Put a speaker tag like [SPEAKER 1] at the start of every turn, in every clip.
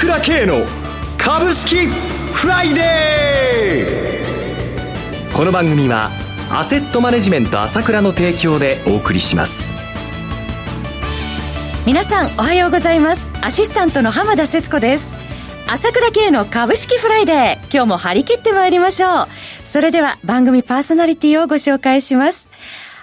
[SPEAKER 1] 倉慶の株式フライデー。この番組はアセットマネジメント朝倉の提供でお送りします。
[SPEAKER 2] 皆さんおはようございます。アシスタントの浜田節子です。朝倉慶の株式フライデー。今日も張り切ってまいりましょう。それでは番組パーソナリティをご紹介します。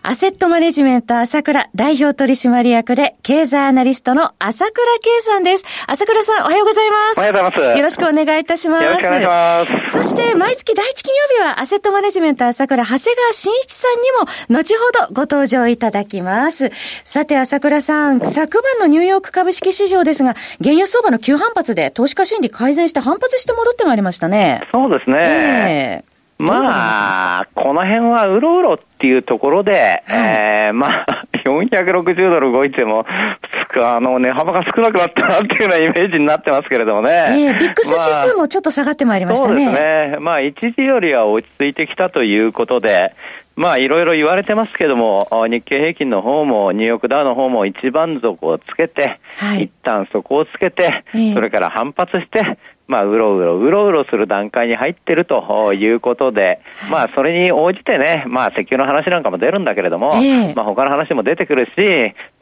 [SPEAKER 2] アセットマネジメント朝倉代表取締役で経済アナリストの朝倉慶さんです。朝倉さんおはようございます。
[SPEAKER 3] おはようございます。
[SPEAKER 2] よろしくお願いいたします。
[SPEAKER 3] よろしくお願いします。
[SPEAKER 2] そして毎月第一金曜日はアセットマネジメント朝倉長谷川慎一さんにも後ほどご登場いただきます。さて朝倉さん、昨晩のニューヨーク株式市場ですが、原油相場の急反発で投資家心理改善して反発して戻ってまいりましたね。
[SPEAKER 3] そうですね。えーまあ、この辺はうろうろっていうところで、はい、えー、まあ、460ドル動いても、あの、値幅が少なくなったなっていうようなイメージになってますけれどもね。
[SPEAKER 2] えー、ビックス指数もちょっと下がってまいりましたね。
[SPEAKER 3] そうですね。まあ、一時よりは落ち着いてきたということで、まあ、いろいろ言われてますけども、日経平均の方も、ニューヨークダウの方も一番底をつけて、はい、一旦底をつけて、えー、それから反発して、まあ、うろうろ、うろうろする段階に入ってるとい。うことで、まあ、それに応じてね、まあ、石油の話なんかも出るんだけれども、えー、まあ、他の話も出てくるし、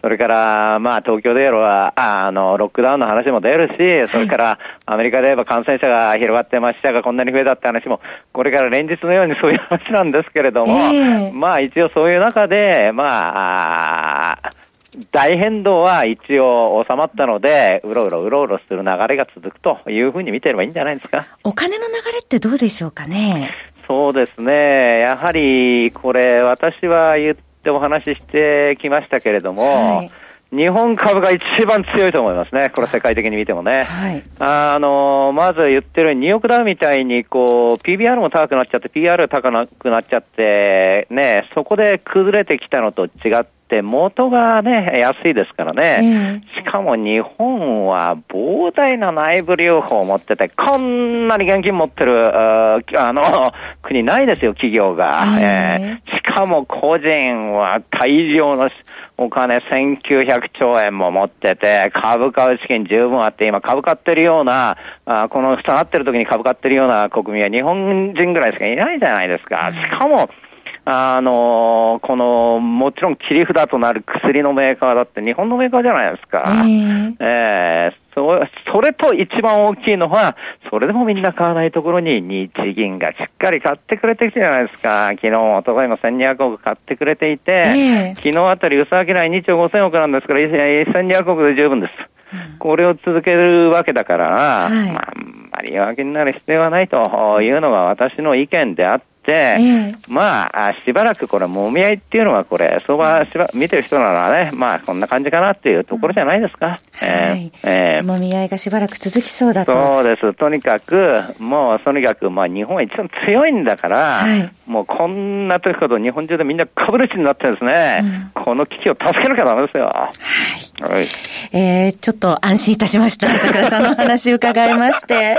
[SPEAKER 3] それから、まあ、東京で言えば、あの、ロックダウンの話も出るし、それから、アメリカで言えば感染者が広がってましたが、こんなに増えたって話も、これから連日のように そういう話なんですけれども、えー、まあ、一応そういう中で、まあ、大変動は一応収まったので、うろうろうろうろする流れが続くというふうに見てればいいんじゃないですか。
[SPEAKER 2] お金の流れってどうでしょうかね？
[SPEAKER 3] そうですね。やはり、これ、私は言ってお話ししてきましたけれども、はい日本株が一番強いと思いますね。これ世界的に見てもね。はい、あの、まず言ってるニューヨークダウみたいに、こう、PBR も高くなっちゃって、PR 高くなっちゃって、ね、そこで崩れてきたのと違って、元がね、安いですからね。えー、しかも日本は膨大な内部留保を持ってて、こんなに現金持ってる、あの、国ないですよ、企業が。えー、えー、しかも個人は大量のお金1900兆円も持ってて、株買う資金十分あって、今株買ってるような、あこの下がってる時に株買ってるような国民は日本人ぐらいしかいないじゃないですか。しかも、あのこの、もちろん切り札となる薬のメーカーだって日本のメーカーじゃないですか。えー、えーそそれと一番大きいのは、それでもみんな買わないところに日銀がしっかり買ってくれてきてじゃないですか。昨日、おとといも1200億買ってくれていて、えー、昨日あたり、薄商い2兆5000億なんですから、1200億で十分です。うん、これを続けるわけだから、はい、まあ、あんまり弱気になる必要はないというのが私の意見であって、、えー、まあ、しばらくこれ、もみ合いっていうのは、これ、相場しば見てる人ならね、まあ、こんな感じかなっていうところじゃないですか。
[SPEAKER 2] えもみ合いがしばらく続きそうだと。
[SPEAKER 3] そうです。とにかく、もう、とにかく、まあ、日本は一番強いんだから、はい、もう、こんな時ほど日本中でみんな株主になってるんですね、うん、この危機を助けなきゃダメですよ。はい。
[SPEAKER 2] はい、えー、ちょっと安心いたしました。桜さんのお話伺いまして。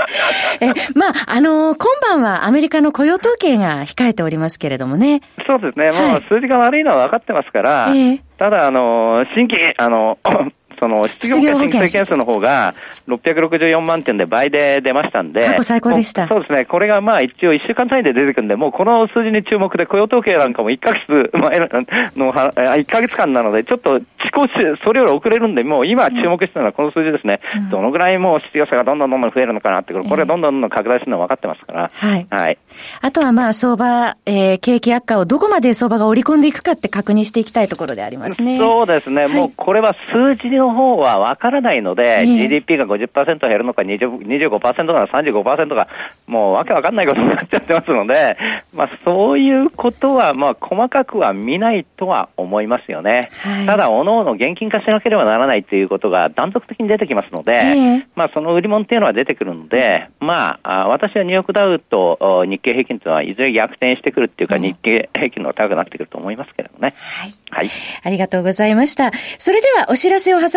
[SPEAKER 2] え、まあ、あのー、今晩はアメリカの雇用統計が控えておりますけれどもね。
[SPEAKER 3] そうですね。もう数字が悪いのは分かってますから、えー、ただ、あの、新規、あの、その失業保険申請件数の方が664万点で倍で出ましたんで、
[SPEAKER 2] 過去最高でした。
[SPEAKER 3] そうですね。これがまあ一応1週間単位で出てくるんで、もうこの数字に注目で雇用統計なんかも1ヶ月 前の、1ヶ月間なので、ちょっと遅行し、それより遅れるんで、もう今注目してるのはこの数字ですね。うん、どのぐらいもう失業者がどんどんどんどん増えるのかなって、これはどんどんどんどん拡大するの分かってますから。はい。はい。
[SPEAKER 2] あとはまあ相場、えー、景気悪化をどこまで相場が織り込んでいくかって確認していきたいところでありますね。
[SPEAKER 3] そうですね。はい、もうこれは数字の方は分かからないので、GDP が50%減るのか20、25%か35%か、もうわけわかんないことになっちゃってますので、まあそういうことは、まあ細かくは見ないとは思いますよね。はい、ただ、おのおの現金化しなければならないということが断続的に出てきますので、えー、まあその売り物っていうのは出てくるので、まあ、私はニューヨークダウと日経平均というのはいずれ逆転してくるっていうか、日経平均の高くなってくると思いますけれどもね。
[SPEAKER 2] はい。はい。ありがとうございました。それではお知らせを挟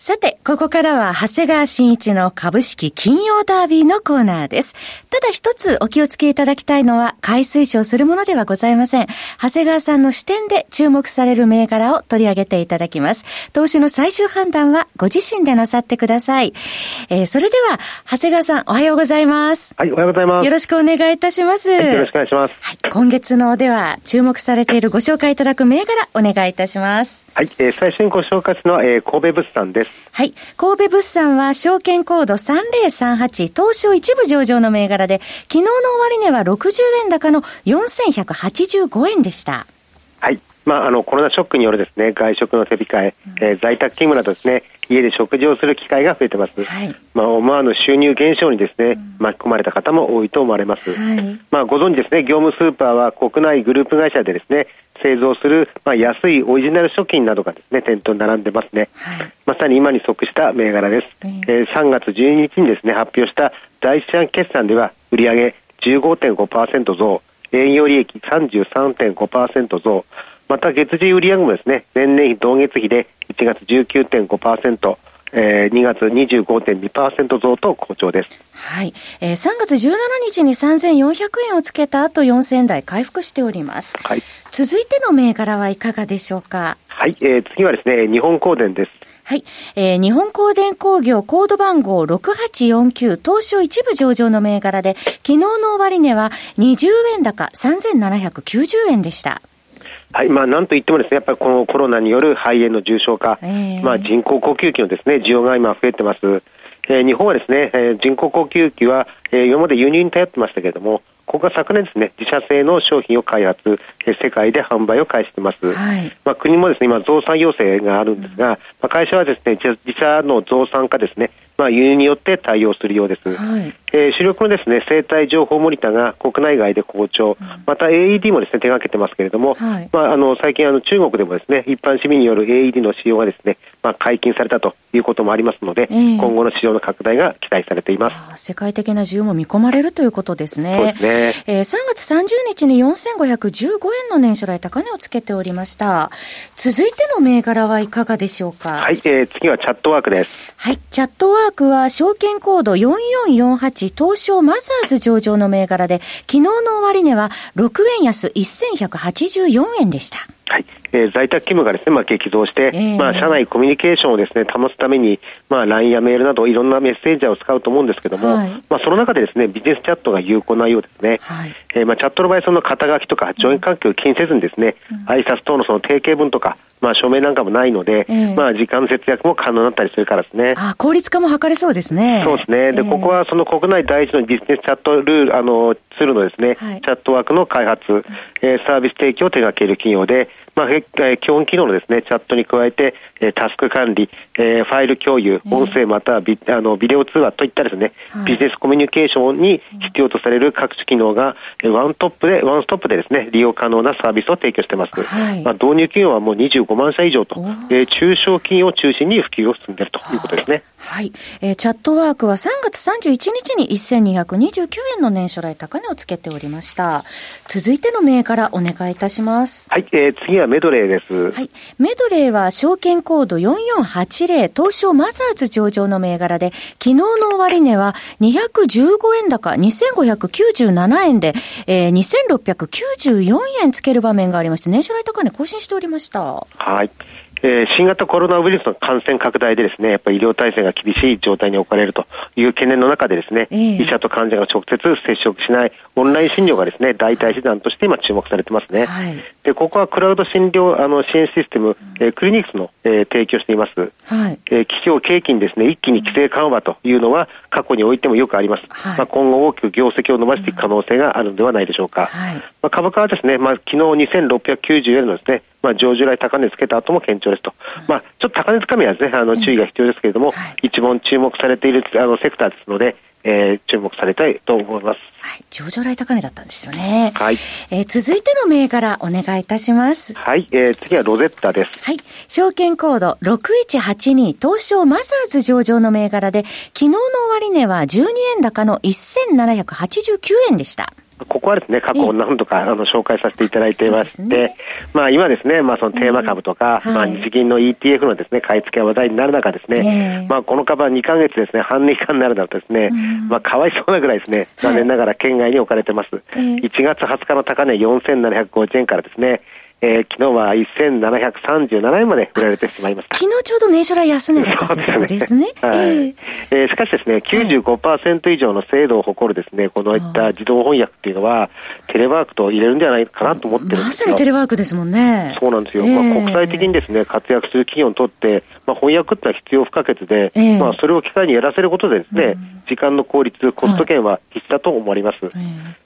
[SPEAKER 2] さて、ここからは長谷川新一の株式金曜ダービーのコーナーです。ただ一つお気をつけいただきたいのは、買い推奨するものではございません。長谷川さんの視点で注目される銘柄を取り上げていただきます。投資の最終判断はご自身でなさってください。えー、それでは、長谷川さん、おはようございます。
[SPEAKER 4] はい、おはようございます。
[SPEAKER 2] よろしくお願いいたします。
[SPEAKER 4] はい、よろしくお願いします。は
[SPEAKER 2] い、今月のでは、注目されているご紹介いただく銘柄、お願いいたします。
[SPEAKER 4] はい、えー、最初にご紹介するのは、えー、神戸物産です。
[SPEAKER 2] はい。神戸物産は証券コード3038東証一部上場の銘柄で、昨日の終値は60円高の4185円でした。
[SPEAKER 4] はい。まあ、あの、コロナショックによるですね、外食の手控え、うん、えー、在宅勤務などですね、家で食事をする機会が増えてます。はい、まあ、思わぬ収入減少にですね、うん、巻き込まれた方も多いと思われます。はい、まあ、ご存知ですね、業務スーパーは国内グループ会社でですね、製造する、まあ、安いオリジナル食品などがですね、店頭に並んでますね。はい、まさに今に即した銘柄です。えー、えー、3月12日にですね、発表した第一四半決算では、売上15.5%増、営業利益33.5%増、また月次売上もですね、前年比同月比で1月19.5%、えー、2月25.2%増と好調です。
[SPEAKER 2] はい。えー、3月17日に3400円をつけた後4000円台回復しております。はい。続いての銘柄はいかがでしょうか？
[SPEAKER 4] はい。えー、次はですね、日本光電です。
[SPEAKER 2] はい。えー、日本光電工業コード番号6849東証一部上場の銘柄で、昨日の終値は20円高3790円でした。
[SPEAKER 4] はいまあ、なんといってもですねやっぱりこのコロナによる肺炎の重症化、えー、まあ、人工呼吸器のですね需要が今増えてます。えー、日本はですね、えー、人工呼吸器は、えー、今まで輸入に頼ってましたけれども、ここが昨年ですね、自社製の商品を開発、え世界で販売を開始しています。はい、まあ、国もですね、今増産要請があるんですが、まあ、会社はですね、自社の増産かですね、まあ、輸入によって対応するようです。はい、えー、主力のですね、生体情報モニターが国内外で好調、うん、また AED もですね、手掛けてますけれども、はい、まあ、あの、最近あの、中国でもですね、一般市民による AED の使用がですね、まあ、解禁されたということもありますので、えー、今後の市場の拡大が期待されています。
[SPEAKER 2] 世界的な需要も見込まれるということですね。そうですね。えー、3月30日に4515円の年初来高値をつけておりました。続いての銘柄はいかがでしょうか？
[SPEAKER 4] はい、えー、次はチャットワークです。
[SPEAKER 2] はい、チャットワークは証券コード4448東証マザーズ上場の銘柄で、昨日の終値は6円安1184円でした。
[SPEAKER 4] はい。えー、在宅勤務がですね、まあ、激増して、えー、まあ、社内コミュニケーションをですね、保つために、まあ、LINE やメールなどいろんなメッセージャーを使うと思うんですけども、はい、まあ、その中でですね、ビジネスチャットが有効なようですね。はい、えー、まあ、チャットの場合、その肩書きとか、上位関係を気にせずにですね、うん、挨拶等のその定型文とか、まあ、署名なんかもないので、えー、まあ、時間節約も可能になったりするからですね。
[SPEAKER 2] あ、効率化も図れそうですね。
[SPEAKER 4] そうですね。で、ここはその国内第一のビジネスチャットルール、あの、ツールのですね、はい、チャットワークの開発、えー、サービス提供を手掛ける企業で、まあ、えー、基本機能のですね、チャットに加えて、えー、タスク管理、えー、ファイル共有、音声またはビあのビデオ通話といったですね、はい、ビジネスコミュニケーションに必要とされる各種機能が、えー、ワントップで、ワンストップでですね、利用可能なサービスを提供しています。はい、まあ、導入企業はもう25万社以上と、えー、中小企業を中心に普及を進んでいるということですね。
[SPEAKER 2] はい。えー、チャットワークは3月31日に1229円の年初来高値をつけておりました。続いての銘柄お願いいたします。
[SPEAKER 4] はい。えー、次はメドレーです。
[SPEAKER 2] はい。メドレーは証券コード4480東証マザーズ上場の銘柄で、昨日の終値は215円高2597円で、えー、2694円つける場面がありまして、年初来高値更新しておりました。
[SPEAKER 4] はい。えー、新型コロナウイルスの感染拡大でですね、やっぱり医療体制が厳しい状態に置かれるという懸念の中でですね、えー、医者と患者が直接接触しないオンライン診療がですね、代替手段として今注目されてますね。はい、で、ここはクラウド診療あの支援システム、えー、クリニックスの、えー、提供しています。はい、えー、企業景気にですね、一気に規制緩和というのは過去においてもよくあります。はい、まあ今後大きく業績を伸ばしていく可能性があるのではないでしょうか。はい、まあ株価はですね、まあ昨日2690円のですね、まあ、上場来高値つけた後も堅調ですと、まあ、ちょっと高値つかみはですね、あの注意が必要ですけれども、はい、一番注目されているあのセクターですので、えー、注目されたいと思います。
[SPEAKER 2] はい、上場来高値だったんですよね。はい。えー、続いての銘柄お願いいたします。
[SPEAKER 4] はい、えー、次はロゼッタです。
[SPEAKER 2] はい。証券コード6182東証マザーズ上場の銘柄で、昨日の終値は12円高の1789円でした。
[SPEAKER 4] ここはですね、過去何度か、あの紹介させていただいていまして、ね、まあ今ですね、まあそのテーマ株とか、まあ日銀の ETF のですね、買い付けが話題になる中ですね、まあこの株は2ヶ月ですね、半値以下になるなとですね、まあかわいそうなぐらいですね、残念ながら県外に置かれてます。1月20日の高値4750円からですね、えー、昨日は1737円まで売られてしまいました。
[SPEAKER 2] 昨日ちょうど年初来安値だったというところですね。はい、
[SPEAKER 4] えー、しかしですね、95%以上の精度を誇るですね、このいった自動翻訳っていうのは、テレワークと入れるんじゃないかなと思ってるんですま
[SPEAKER 2] さにテレワークですもんね。
[SPEAKER 4] そうなんですよ。えー、まあ、国際的にですね、活躍する企業にとって、まあ、翻訳ってのは必要不可欠で、えー、まあ、それを機会にやらせることでですね、うん、時間の効率、コスト減は必須だと思われます。はい、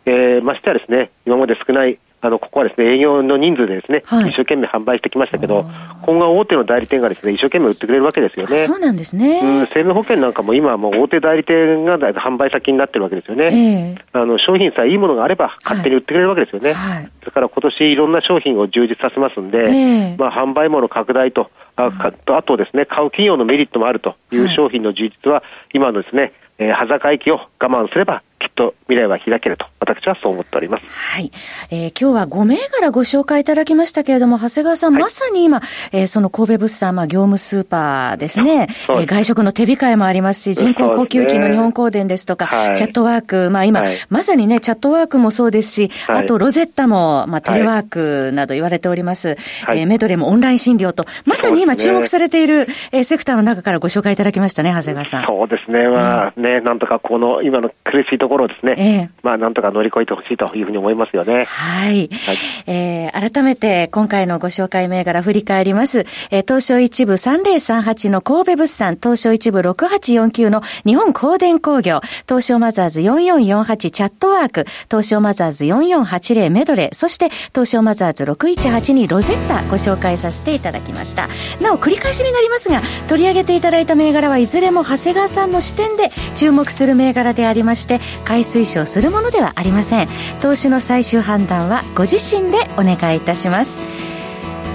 [SPEAKER 4] えー、ましてはですね、今まで少ないあのここはですね営業の人数でですね、はい、一生懸命販売してきましたけど、今後は大手の代理店がですね一生懸命売ってくれるわけですよね。
[SPEAKER 2] そうなんですね。う
[SPEAKER 4] ん、生命保険なんかも今はもう大手代理店が販売先になってるわけですよね。えー、あの商品さえいいものがあれば勝手に売ってくれるわけですよね。はい、だから今年いろんな商品を充実させますんで、えー、まあ販売網の拡大とああとですね買う企業のメリットもあるという商品の充実は、今のですね、えー、端境期を我慢すればきっと未来は開けると、私はそう思っております。
[SPEAKER 2] はい。えー、今日は5銘柄ご紹介いただきましたけれども、長谷川さん、はい、まさに今、えー、その神戸物産、まあ、業務スーパーですね、えー、外食の手控えもありますし、人工呼吸器の日本光電ですとか、ね、チャットワーク、まあ今、はい、まさにね、チャットワークもそうですし、はい、あとロゼッタも、まあテレワークなど言われております、はい、えー、メドレーもオンライン診療と、まさに今注目されている、ね、えー、セクターの中からご紹介いただきましたね、長谷川さん。
[SPEAKER 4] そうですね、まあね、なんとかこの今の苦しいところですね、えー、まあ、なんとか乗り越えてほしいというふうに思いますよね。
[SPEAKER 2] はい。はい、えー、改めて、今回のご紹介銘柄振り返ります。えー、東証一部3038の神戸物産、東証一部6849の日本光電工業、東証マザーズ4448チャットワーク、東証マザーズ4480メドレー、そして東証マザーズ6182ロゼッタご紹介させていただきました。なお、繰り返しになりますが、取り上げていただいた銘柄はいずれも長谷川さんの視点で注目する銘柄でありまして、買い推奨するものではありません。投資の最終判断はご自身でお願いいたします。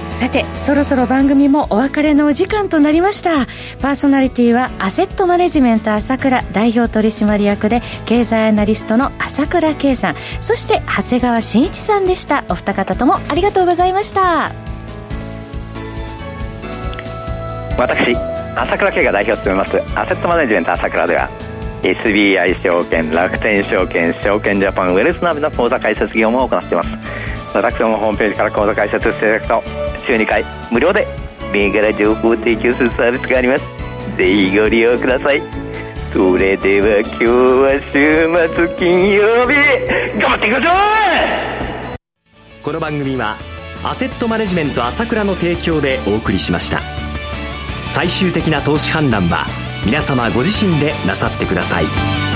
[SPEAKER 2] さてそろそろ番組もお別れのお時間となりました。パーソナリティはアセットマネジメント朝倉代表取締役で経済アナリストの朝倉圭さん。そして長谷川慎一さんでした。お二方ともありがとうございました。
[SPEAKER 3] 私朝倉圭が代表を務めますアセットマネジメント朝倉では SBI 証券、楽天証券、証券ジャパン、ウェルスナビの口座開設業務を行っています。私どもホームページから口座開設していただくと、週2回無料で銘柄情報を提供するサービスがあります。ぜひご利用ください。それでは今日は週末金曜日、頑張っていきましょう
[SPEAKER 1] この番組は、アセットマネジメント朝倉の提供でお送りしました。最終的な投資判断は、皆様ご自身でなさってください。